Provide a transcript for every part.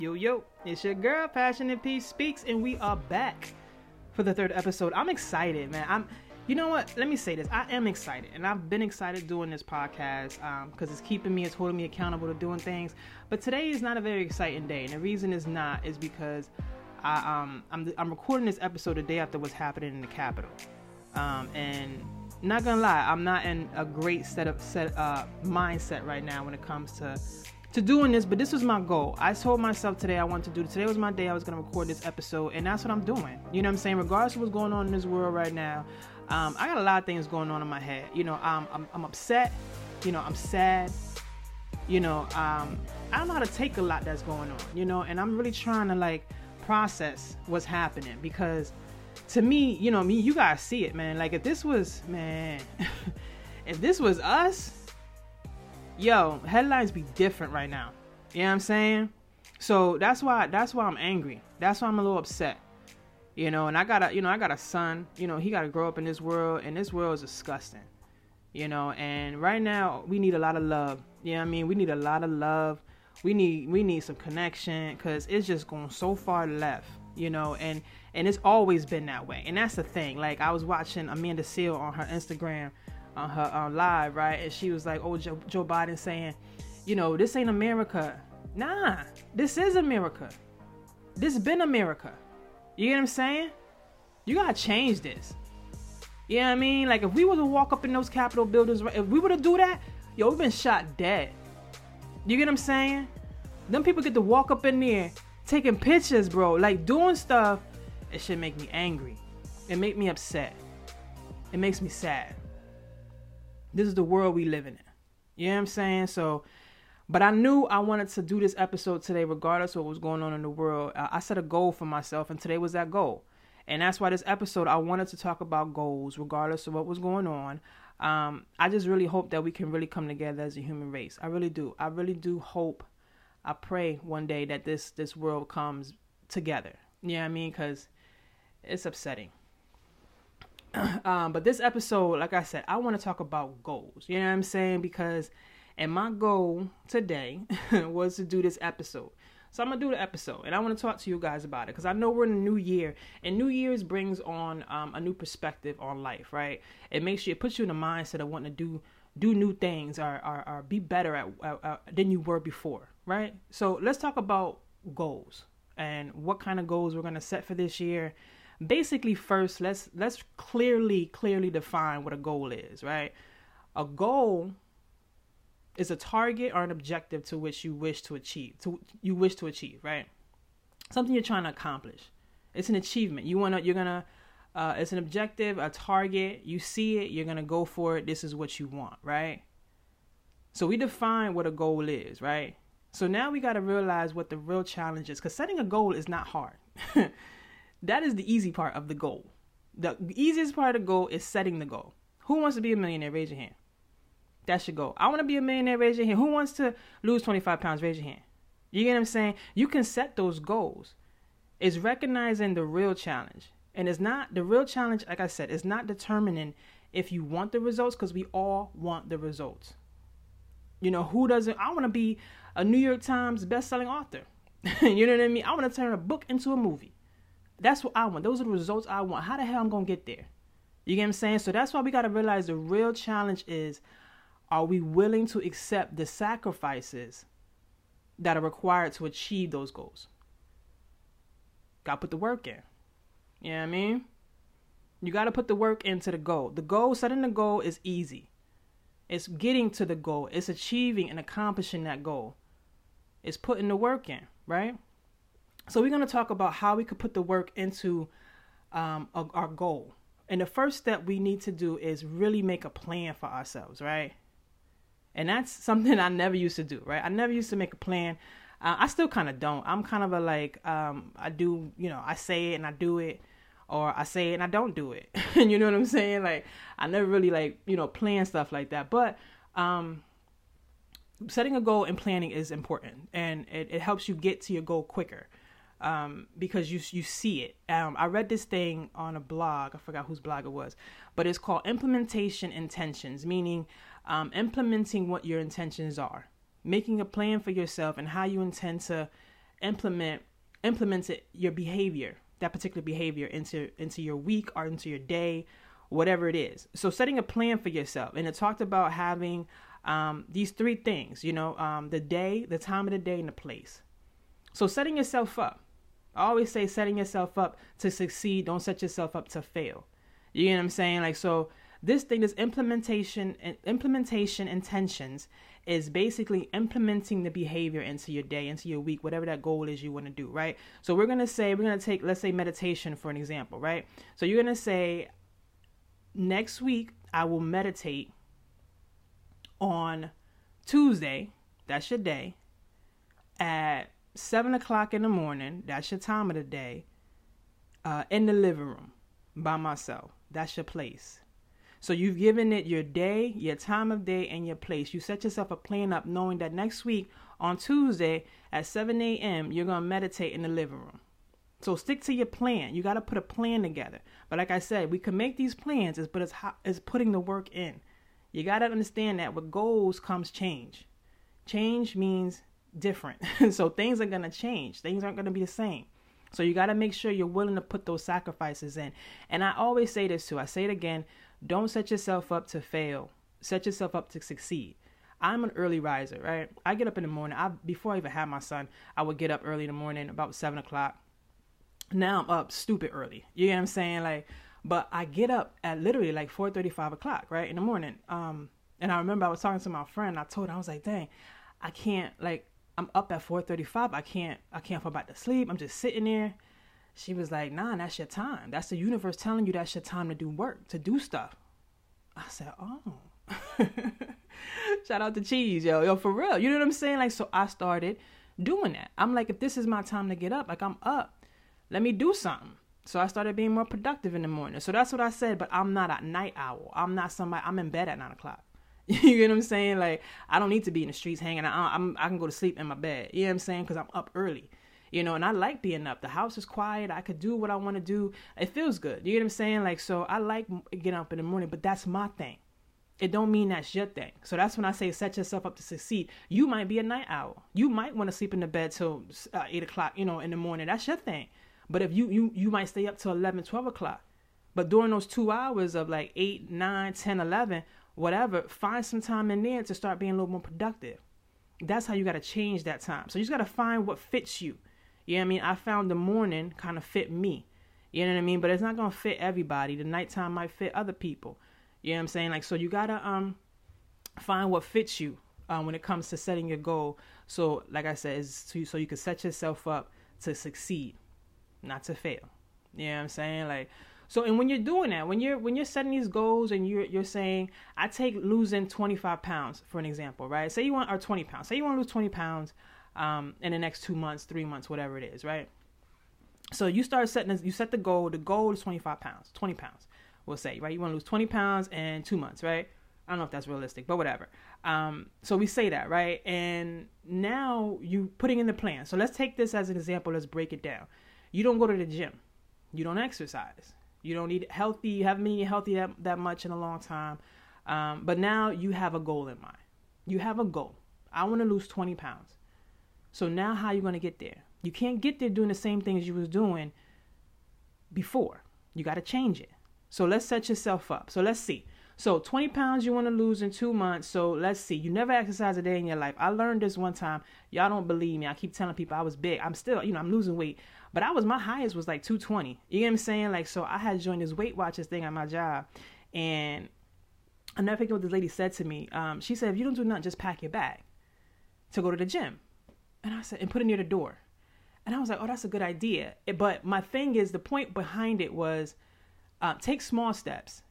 Yo, yo, it's your girl, Passionate Peace Speaks, and we are back for the third episode. I'm excited, man. I'm, you know what? Let me say this. I am excited, and I've been excited doing this podcast because um, it's keeping me, it's holding me accountable to doing things. But today is not a very exciting day, and the reason is not is because I, um, I'm, I'm recording this episode the day after what's happening in the Capitol, um, and not gonna lie, I'm not in a great set of set uh, mindset right now when it comes to to doing this, but this was my goal. I told myself today I wanted to do today was my day I was gonna record this episode, and that's what I'm doing. You know what I'm saying? Regardless of what's going on in this world right now, um, I got a lot of things going on in my head. You know, I'm, I'm upset. You know, I'm sad. You know, um, I don't know how to take a lot that's going on. You know, and I'm really trying to like process what's happening because to me, you know, me, you guys see it, man. Like if this was, man, if this was us, yo, headlines be different right now. You know what I'm saying? So that's why that's why I'm angry. That's why I'm a little upset. You know, and I got a you know, I got a son, you know, he gotta grow up in this world and this world is disgusting. You know, and right now we need a lot of love. You know what I mean? We need a lot of love. We need we need some connection because it's just going so far left, you know, and and it's always been that way. And that's the thing. Like I was watching Amanda Seales on her Instagram on her uh, live, right? And she was like, "Oh, Joe, Joe Biden saying, you know, this ain't America. Nah, this is America. This been America. You get what I'm saying? You gotta change this. You know what I mean? Like if we were to walk up in those Capitol buildings, if we were to do that, yo, we've been shot dead. You get what I'm saying? Them people get to walk up in there taking pictures, bro, like doing stuff. It should make me angry. It make me upset. It makes me sad this is the world we live in. You know what I'm saying? So, but I knew I wanted to do this episode today, regardless of what was going on in the world. I set a goal for myself, and today was that goal. And that's why this episode, I wanted to talk about goals, regardless of what was going on. Um, I just really hope that we can really come together as a human race. I really do. I really do hope. I pray one day that this this world comes together. You know I mean? Because it's upsetting. um, but this episode, like I said, I want to talk about goals. You know what I'm saying? Because, and my goal today was to do this episode. So I'm gonna do the episode, and I want to talk to you guys about it because I know we're in a new year, and New Year's brings on um, a new perspective on life, right? It makes you, it puts you in the mindset of wanting to do do new things or or, or be better at, at than you were before, right? So let's talk about goals and what kind of goals we're gonna set for this year basically first let's let's clearly clearly define what a goal is right? A goal is a target or an objective to which you wish to achieve to you wish to achieve right? Something you're trying to accomplish. It's an achievement. You want to you're gonna uh, it's an objective a target. You see it you're gonna go for it. This is what you want right? So we define what a goal is right? So now we got to realize what the real challenge is because setting a goal is not hard That is the easy part of the goal. The easiest part of the goal is setting the goal. Who wants to be a millionaire? Raise your hand. That's your goal. I want to be a millionaire. Raise your hand. Who wants to lose 25 pounds? Raise your hand. You get what I'm saying? You can set those goals. It's recognizing the real challenge. And it's not the real challenge, like I said, it's not determining if you want the results because we all want the results. You know, who doesn't? I want to be a New York Times best-selling author. you know what I mean? I want to turn a book into a movie. That's what I want. Those are the results I want. How the hell I'm gonna get there? You get what I'm saying? So that's why we gotta realize the real challenge is are we willing to accept the sacrifices that are required to achieve those goals? Gotta put the work in. You know what I mean? You gotta put the work into the goal. The goal, setting the goal is easy. It's getting to the goal. It's achieving and accomplishing that goal. It's putting the work in, right? So we're going to talk about how we could put the work into um, our goal. And the first step we need to do is really make a plan for ourselves, right? And that's something I never used to do, right? I never used to make a plan. Uh, I still kind of don't. I'm kind of a like, um, I do, you know, I say it and I do it, or I say it and I don't do it. and you know what I'm saying? Like, I never really like, you know, plan stuff like that. But um, setting a goal and planning is important, and it, it helps you get to your goal quicker um, because you you see it. Um, I read this thing on a blog. I forgot whose blog it was, but it's called implementation intentions, meaning um, implementing what your intentions are, making a plan for yourself and how you intend to implement implement it, your behavior, that particular behavior into into your week or into your day, whatever it is. So setting a plan for yourself, and it talked about having um, these three things. You know, um, the day, the time of the day, and the place. So setting yourself up. I always say setting yourself up to succeed. Don't set yourself up to fail. You know what I'm saying? Like so this thing, this implementation and implementation intentions is basically implementing the behavior into your day, into your week, whatever that goal is you want to do, right? So we're gonna say we're gonna take let's say meditation for an example, right? So you're gonna say next week I will meditate on Tuesday, that's your day, at seven o'clock in the morning, that's your time of the day, uh, in the living room by myself. That's your place. So you've given it your day, your time of day, and your place. You set yourself a plan up knowing that next week on Tuesday at 7 a.m., you're going to meditate in the living room. So stick to your plan. You got to put a plan together. But like I said, we can make these plans, but it's, it's putting the work in. You got to understand that with goals comes change. Change means different. so things are going to change. Things aren't going to be the same. So you got to make sure you're willing to put those sacrifices in. And I always say this too. I say it again. Don't set yourself up to fail. Set yourself up to succeed. I'm an early riser, right? I get up in the morning. I before I even had my son, I would get up early in the morning, about seven o'clock. Now I'm up stupid early. You know what I'm saying? Like, but I get up at literally like four thirty, five o'clock, right in the morning. Um, and I remember I was talking to my friend. I told her I was like, "Dang, I can't like I'm up at 4:35. I can't I can't fall back to sleep. I'm just sitting there." She was like, "Nah, that's your time. That's the universe telling you that's your time to do work, to do stuff." I said, "Oh." Shout out to Cheese, yo, yo, for real. You know what I'm saying? Like, so I started doing that. I'm like, if this is my time to get up, like I'm up, let me do something. So I started being more productive in the morning. So that's what I said. But I'm not a night owl. I'm not somebody. I'm in bed at nine o'clock. you get what I'm saying? Like I don't need to be in the streets hanging out. I'm, I can go to sleep in my bed. You know what I'm saying? Because I'm up early. You know, and I like being up. The house is quiet. I could do what I want to do. It feels good. You get what I'm saying? Like so, I like getting up in the morning. But that's my thing. It don't mean that's your thing. So that's when I say set yourself up to succeed. You might be a night owl. You might want to sleep in the bed till uh, eight o'clock. You know, in the morning. That's your thing. But if you you you might stay up till 11, 12 o'clock. But during those two hours of like 8, 9, 10, 11, whatever, find some time in there to start being a little more productive. That's how you got to change that time. So you just got to find what fits you. You know what I mean? I found the morning kind of fit me. You know what I mean? But it's not going to fit everybody. The nighttime might fit other people. You know what I'm saying? Like, so you got to um find what fits you um, when it comes to setting your goal. So, like I said, to, so you can set yourself up to succeed, not to fail. You know what I'm saying? Like, so and when you're doing that, when you're when you're setting these goals and you're you're saying, I take losing 25 pounds for an example, right? Say you want or 20 pounds. Say you want to lose 20 pounds um, in the next two months, three months, whatever it is, right? So you start setting you set the goal. The goal is 25 pounds, 20 pounds. We'll say, right? You want to lose 20 pounds in two months, right? I don't know if that's realistic, but whatever. Um, so we say that, right? And now you putting in the plan. So let's take this as an example. Let's break it down. You don't go to the gym. You don't exercise. You don't eat healthy. You haven't been healthy that, that much in a long time. Um, but now you have a goal in mind. You have a goal. I want to lose 20 pounds. So now how are you going to get there? You can't get there doing the same things you was doing before. You got to change it. So let's set yourself up. So let's see. So 20 pounds you want to lose in two months. So let's see. You never exercise a day in your life. I learned this one time. Y'all don't believe me. I keep telling people I was big. I'm still, you know, I'm losing weight. But I was my highest was like 220. You know what I'm saying? Like so I had joined this Weight Watchers thing at my job. And I never forget what this lady said to me. Um, she said, if you don't do nothing, just pack your bag to go to the gym. And I said, and put it near the door. And I was like, oh, that's a good idea. But my thing is, the point behind it was uh, take small steps.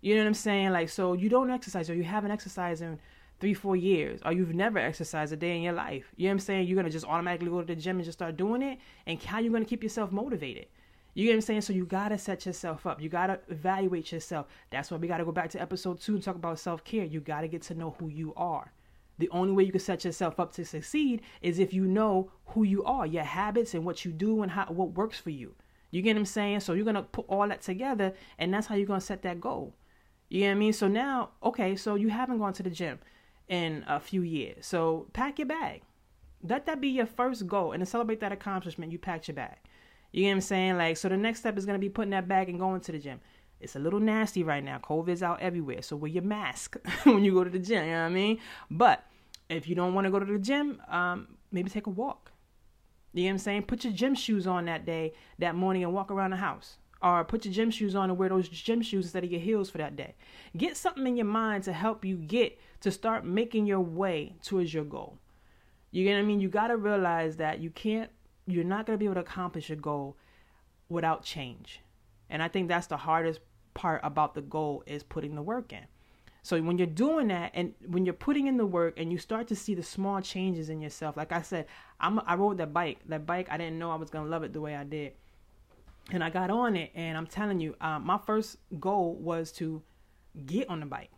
You know what I'm saying? Like, so you don't exercise or you haven't exercised in three, four years, or you've never exercised a day in your life. You know what I'm saying? You're gonna just automatically go to the gym and just start doing it. And how you gonna keep yourself motivated? You get what I'm saying? So you gotta set yourself up. You gotta evaluate yourself. That's why we gotta go back to episode two and talk about self care. You gotta get to know who you are. The only way you can set yourself up to succeed is if you know who you are, your habits and what you do and how what works for you. You get what I'm saying? So you're gonna put all that together, and that's how you're gonna set that goal. You know what I mean? So now, okay, so you haven't gone to the gym in a few years. So pack your bag. Let that be your first goal. And to celebrate that accomplishment, you packed your bag. You know what I'm saying? Like, so the next step is going to be putting that bag and going to the gym. It's a little nasty right now. COVID's out everywhere. So wear your mask when you go to the gym. You know what I mean? But if you don't want to go to the gym, um, maybe take a walk. You know what I'm saying? Put your gym shoes on that day, that morning, and walk around the house. Or put your gym shoes on and wear those gym shoes instead of your heels for that day. Get something in your mind to help you get to start making your way towards your goal. You get what I mean? You got to realize that you can't, you're not going to be able to accomplish your goal without change. And I think that's the hardest part about the goal is putting the work in. So when you're doing that and when you're putting in the work and you start to see the small changes in yourself, like I said, I'm, I rode that bike. That bike, I didn't know I was gonna love it the way I did, and I got on it. And I'm telling you, um, my first goal was to get on the bike.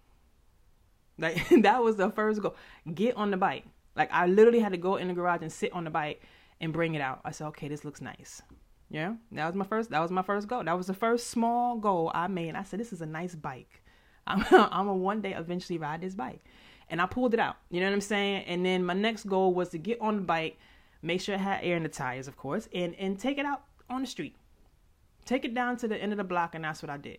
Like that was the first goal. Get on the bike. Like I literally had to go in the garage and sit on the bike and bring it out. I said, okay, this looks nice. Yeah, that was my first. That was my first goal. That was the first small goal I made. I said, this is a nice bike. I'm, I'm one day eventually ride this bike, and I pulled it out. You know what I'm saying? And then my next goal was to get on the bike, make sure it had air in the tires, of course, and and take it out on the street, take it down to the end of the block, and that's what I did.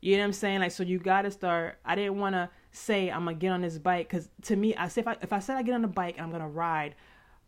You know what I'm saying? Like, so you got to start. I didn't want to say I'm gonna get on this bike because to me, I said if I if I said I get on the bike and I'm gonna ride.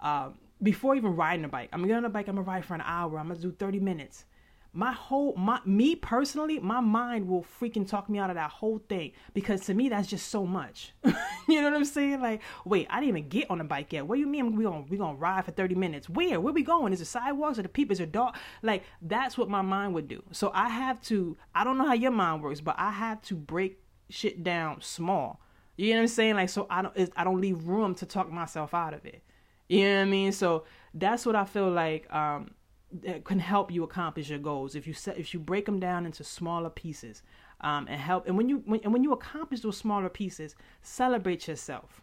Um, before even riding a bike. I'm gonna get on a bike, I'm gonna ride for an hour, I'm gonna do 30 minutes. My whole my me personally, my mind will freaking talk me out of that whole thing because to me that's just so much. you know what I'm saying? Like, wait, I didn't even get on the bike yet. What do you mean we gonna we gonna ride for 30 minutes? Where? Where we going? Is it sidewalks or the people? Is it dark? Like that's what my mind would do. So I have to I don't know how your mind works, but I have to break shit down small. You know what I'm saying? Like so I don't I don't leave room to talk myself out of it. You know what I mean? So that's what I feel like um, that can help you accomplish your goals if you set if you break them down into smaller pieces um, and help. And when you when, and when you accomplish those smaller pieces, celebrate yourself.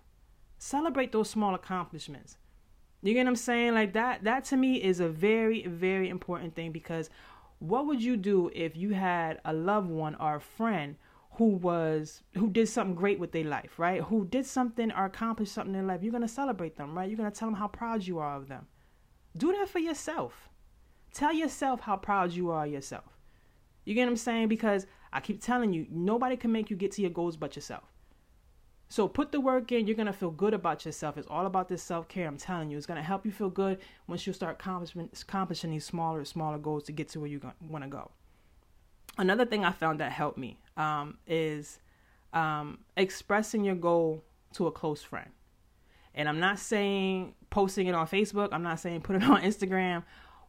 Celebrate those small accomplishments. You get what I'm saying? Like that. That to me is a very very important thing because what would you do if you had a loved one or a friend who was who did something great with their life, right? Who did something or accomplished something in life. You're gonna celebrate them, right? You're gonna tell them how proud you are of them. Do that for yourself. Tell yourself how proud you are of yourself. You get what I'm saying? Because I keep telling you, nobody can make you get to your goals but yourself. So put the work in. You're gonna feel good about yourself. It's all about this self care. I'm telling you, it's gonna help you feel good once you start accomplishing, accomplishing these smaller, smaller goals to get to where you want to go another thing I found that helped me um, is um, expressing your goal to a close friend. And I'm not saying posting it on Facebook. I'm not saying put it on Instagram.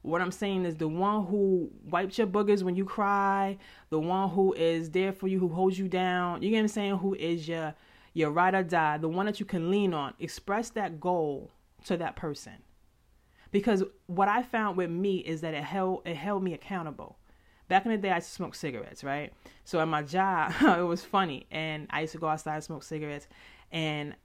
What I'm saying is the one who wipes your boogers when you cry, the one who is there for you, who holds you down. You get what I'm saying? Who is your your ride or die, the one that you can lean on. Express that goal to that person. Because what I found with me is that it held it held me accountable back in the day, I used to smoke cigarettes, right? So at my job, it was funny, and I used to go outside and smoke cigarettes. And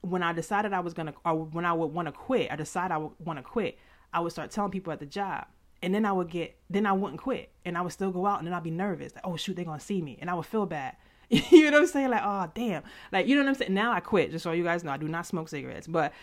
when I decided I was gonna, or when I would want to quit, I decided I would want to quit. I would start telling people at the job, and then I would get, then I wouldn't quit, and I would still go out, and then I'd be nervous, like, oh shoot, they're gonna see me, and I would feel bad. you know what I'm saying? Like, oh damn, like you know what I'm saying? Now I quit, just so you guys know, I do not smoke cigarettes, but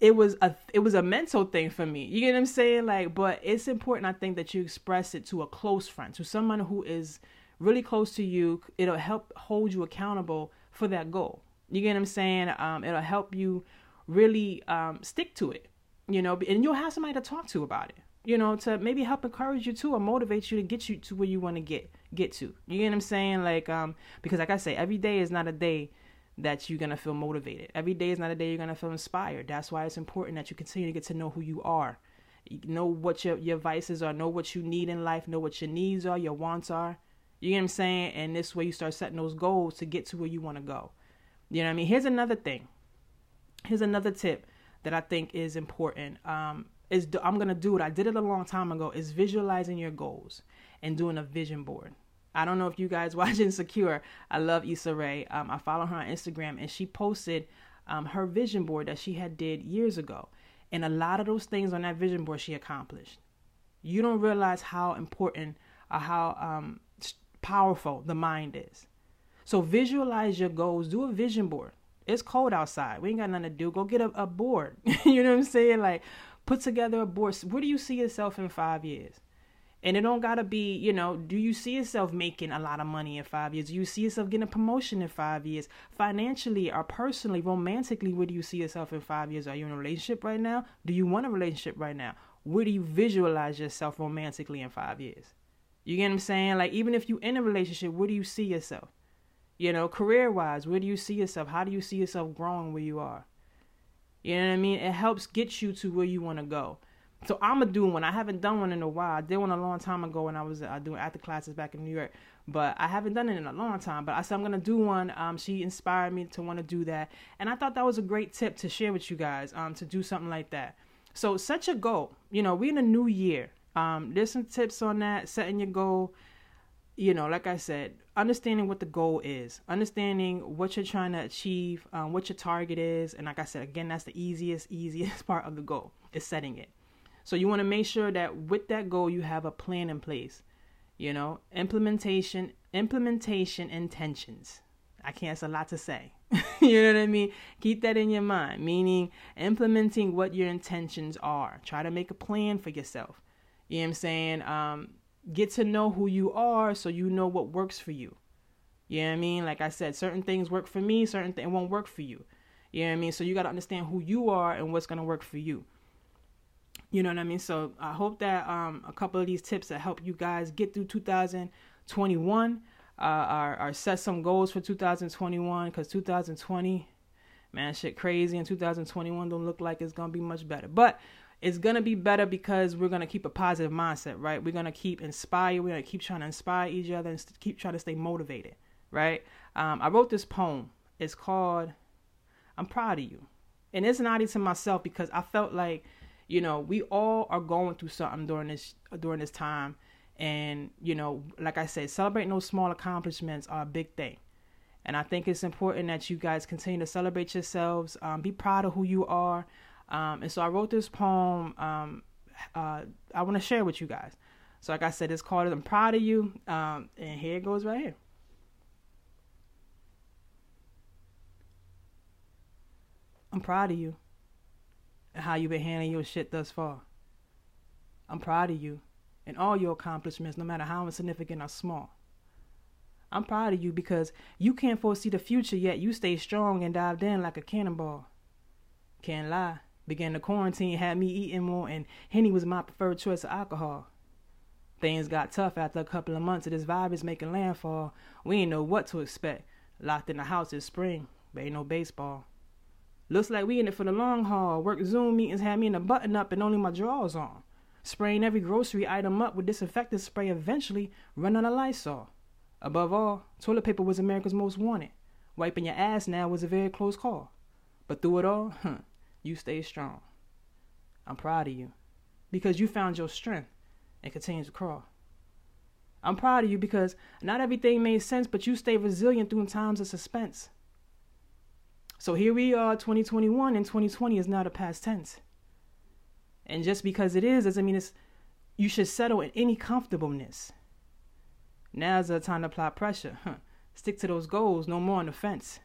it was a it was a mental thing for me. You get what I'm saying? Like, but it's important I think that you express it to a close friend, to someone who is really close to you. It'll help hold you accountable for that goal. You get what I'm saying? Um, it'll help you really um, stick to it. You know, and you'll have somebody to talk to about it. You know, to maybe help encourage you to or motivate you to get you to where you want to get get to. You get what I'm saying? Like, um, because like I say, every day is not a day that you're to feel motivated. Every day is not a day you're to feel inspired. That's why it's important that you continue to get to know who you are. You know what your, your vices are, know what you need in life, know what your needs are, your wants are. You get what I'm saying? And this way you start setting those goals to get to where you want to go. You know what I mean? Here's another thing. Here's another tip that I think is important. Um, is I'm gonna do it. I did it a long time ago. Is visualizing your goals and doing a vision board. I don't know if you guys watch Insecure. I love Issa Rae. Um, I follow her on Instagram, and she posted um, her vision board that she had did years ago, and a lot of those things on that vision board she accomplished. You don't realize how important or how um, powerful the mind is. So visualize your goals. Do a vision board. It's cold outside. We ain't got nothing to do. Go get a, a board. you know what I'm saying? Like, put together a board. Where do you see yourself in five years? And it don't gotta be, you know, do you see yourself making a lot of money in five years? Do you see yourself getting a promotion in five years? Financially or personally, romantically, where do you see yourself in five years? Are you in a relationship right now? Do you want a relationship right now? Where do you visualize yourself romantically in five years? You get what I'm saying? Like even if you're in a relationship, where do you see yourself? You know, career wise, where do you see yourself? How do you see yourself growing where you are? You know what I mean? It helps get you to where you want to go. So I'm gonna do one. I haven't done one in a while. I did one a long time ago when I was uh, doing after classes back in New York, but I haven't done it in a long time. But I said I'm gonna do one. Um, she inspired me to want to do that, and I thought that was a great tip to share with you guys. Um, to do something like that. So set your goal. You know, we're in a new year. Um, there's some tips on that. Setting your goal. You know, like I said, understanding what the goal is, understanding what you're trying to achieve, um, what your target is, and like I said, again, that's the easiest, easiest part of the goal is setting it. So you want to make sure that with that goal you have a plan in place. You know, implementation, implementation intentions. I can't. It's a lot to say. you know what I mean? Keep that in your mind. Meaning implementing what your intentions are. Try to make a plan for yourself. You know what I'm saying? Um, get to know who you are so you know what works for you. You know what I mean? Like I said, certain things work for me, certain things won't work for you. You know what I mean? So you got to understand who you are and what's going to work for you. You know what I mean? So I hope that um, a couple of these tips that help you guys get through 2021 uh, are, are set some goals for 2021 because 2020, man, shit crazy. And 2021 don't look like it's gonna be much better, but it's gonna be better because we're gonna keep a positive mindset, right? We're gonna keep inspired. We're gonna keep trying to inspire each other and keep trying to stay motivated, right? Um, I wrote this poem. It's called "I'm Proud of You," and it's not to myself because I felt like you know we all are going through something during this during this time and you know like i said celebrating those small accomplishments are a big thing and i think it's important that you guys continue to celebrate yourselves um, be proud of who you are um, and so i wrote this poem um, uh, i want to share with you guys so like i said it's called i'm proud of you um, and here it goes right here i'm proud of you and how you've been handling your shit thus far. I'm proud of you and all your accomplishments, no matter how insignificant or small. I'm proud of you because you can't foresee the future yet you stay strong and dived in like a cannonball. Can't lie. Began the quarantine had me eating more and Henny was my preferred choice of alcohol. Things got tough after a couple of months of this virus making landfall. We ain't know what to expect. Locked in the house this spring, but ain't no baseball. Looks like we in it for the long haul. Work Zoom meetings had me in a button up and only my drawers on. Spraying every grocery item up with disinfectant spray eventually run out of Lysol. Above all, toilet paper was America's most wanted. Wiping your ass now was a very close call. But through it all, huh, you stay strong. I'm proud of you because you found your strength and continue to crawl. I'm proud of you because not everything made sense, but you stayed resilient through times of suspense. So here we are, 2021, and 2020 is now the past tense. And just because it is doesn't mean it's you should settle in any comfortableness. Now's the time to apply pressure. Huh. Stick to those goals, no more on the fence.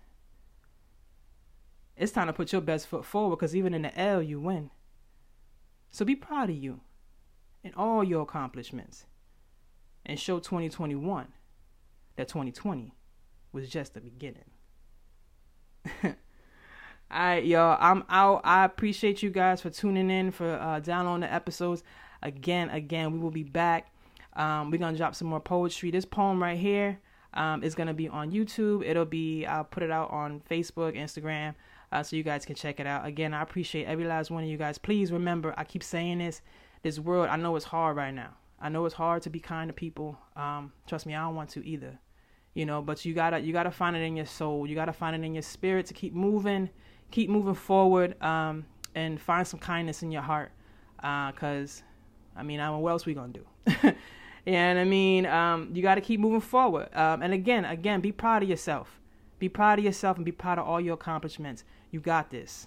It's time to put your best foot forward because even in the L, you win. So be proud of you and all your accomplishments and show 2021 that 2020 was just the beginning. All right, y'all. I'm out. I appreciate you guys for tuning in, for uh, downloading the episodes. Again, again, we will be back. Um, we're gonna drop some more poetry. This poem right here um, is gonna be on YouTube. It'll be. I'll put it out on Facebook, Instagram, uh, so you guys can check it out. Again, I appreciate every last one of you guys. Please remember, I keep saying this. This world, I know it's hard right now. I know it's hard to be kind to people. Um, trust me, I don't want to either. You know, but you gotta you gotta find it in your soul. You gotta find it in your spirit to keep moving keep moving forward um, and find some kindness in your heart. Uh, Because, uh, I mean, I mean, what else we gonna do? and I mean, um, you got to keep moving forward. Um, and again, again, be proud of yourself. Be proud of yourself and be proud of all your accomplishments. You got this.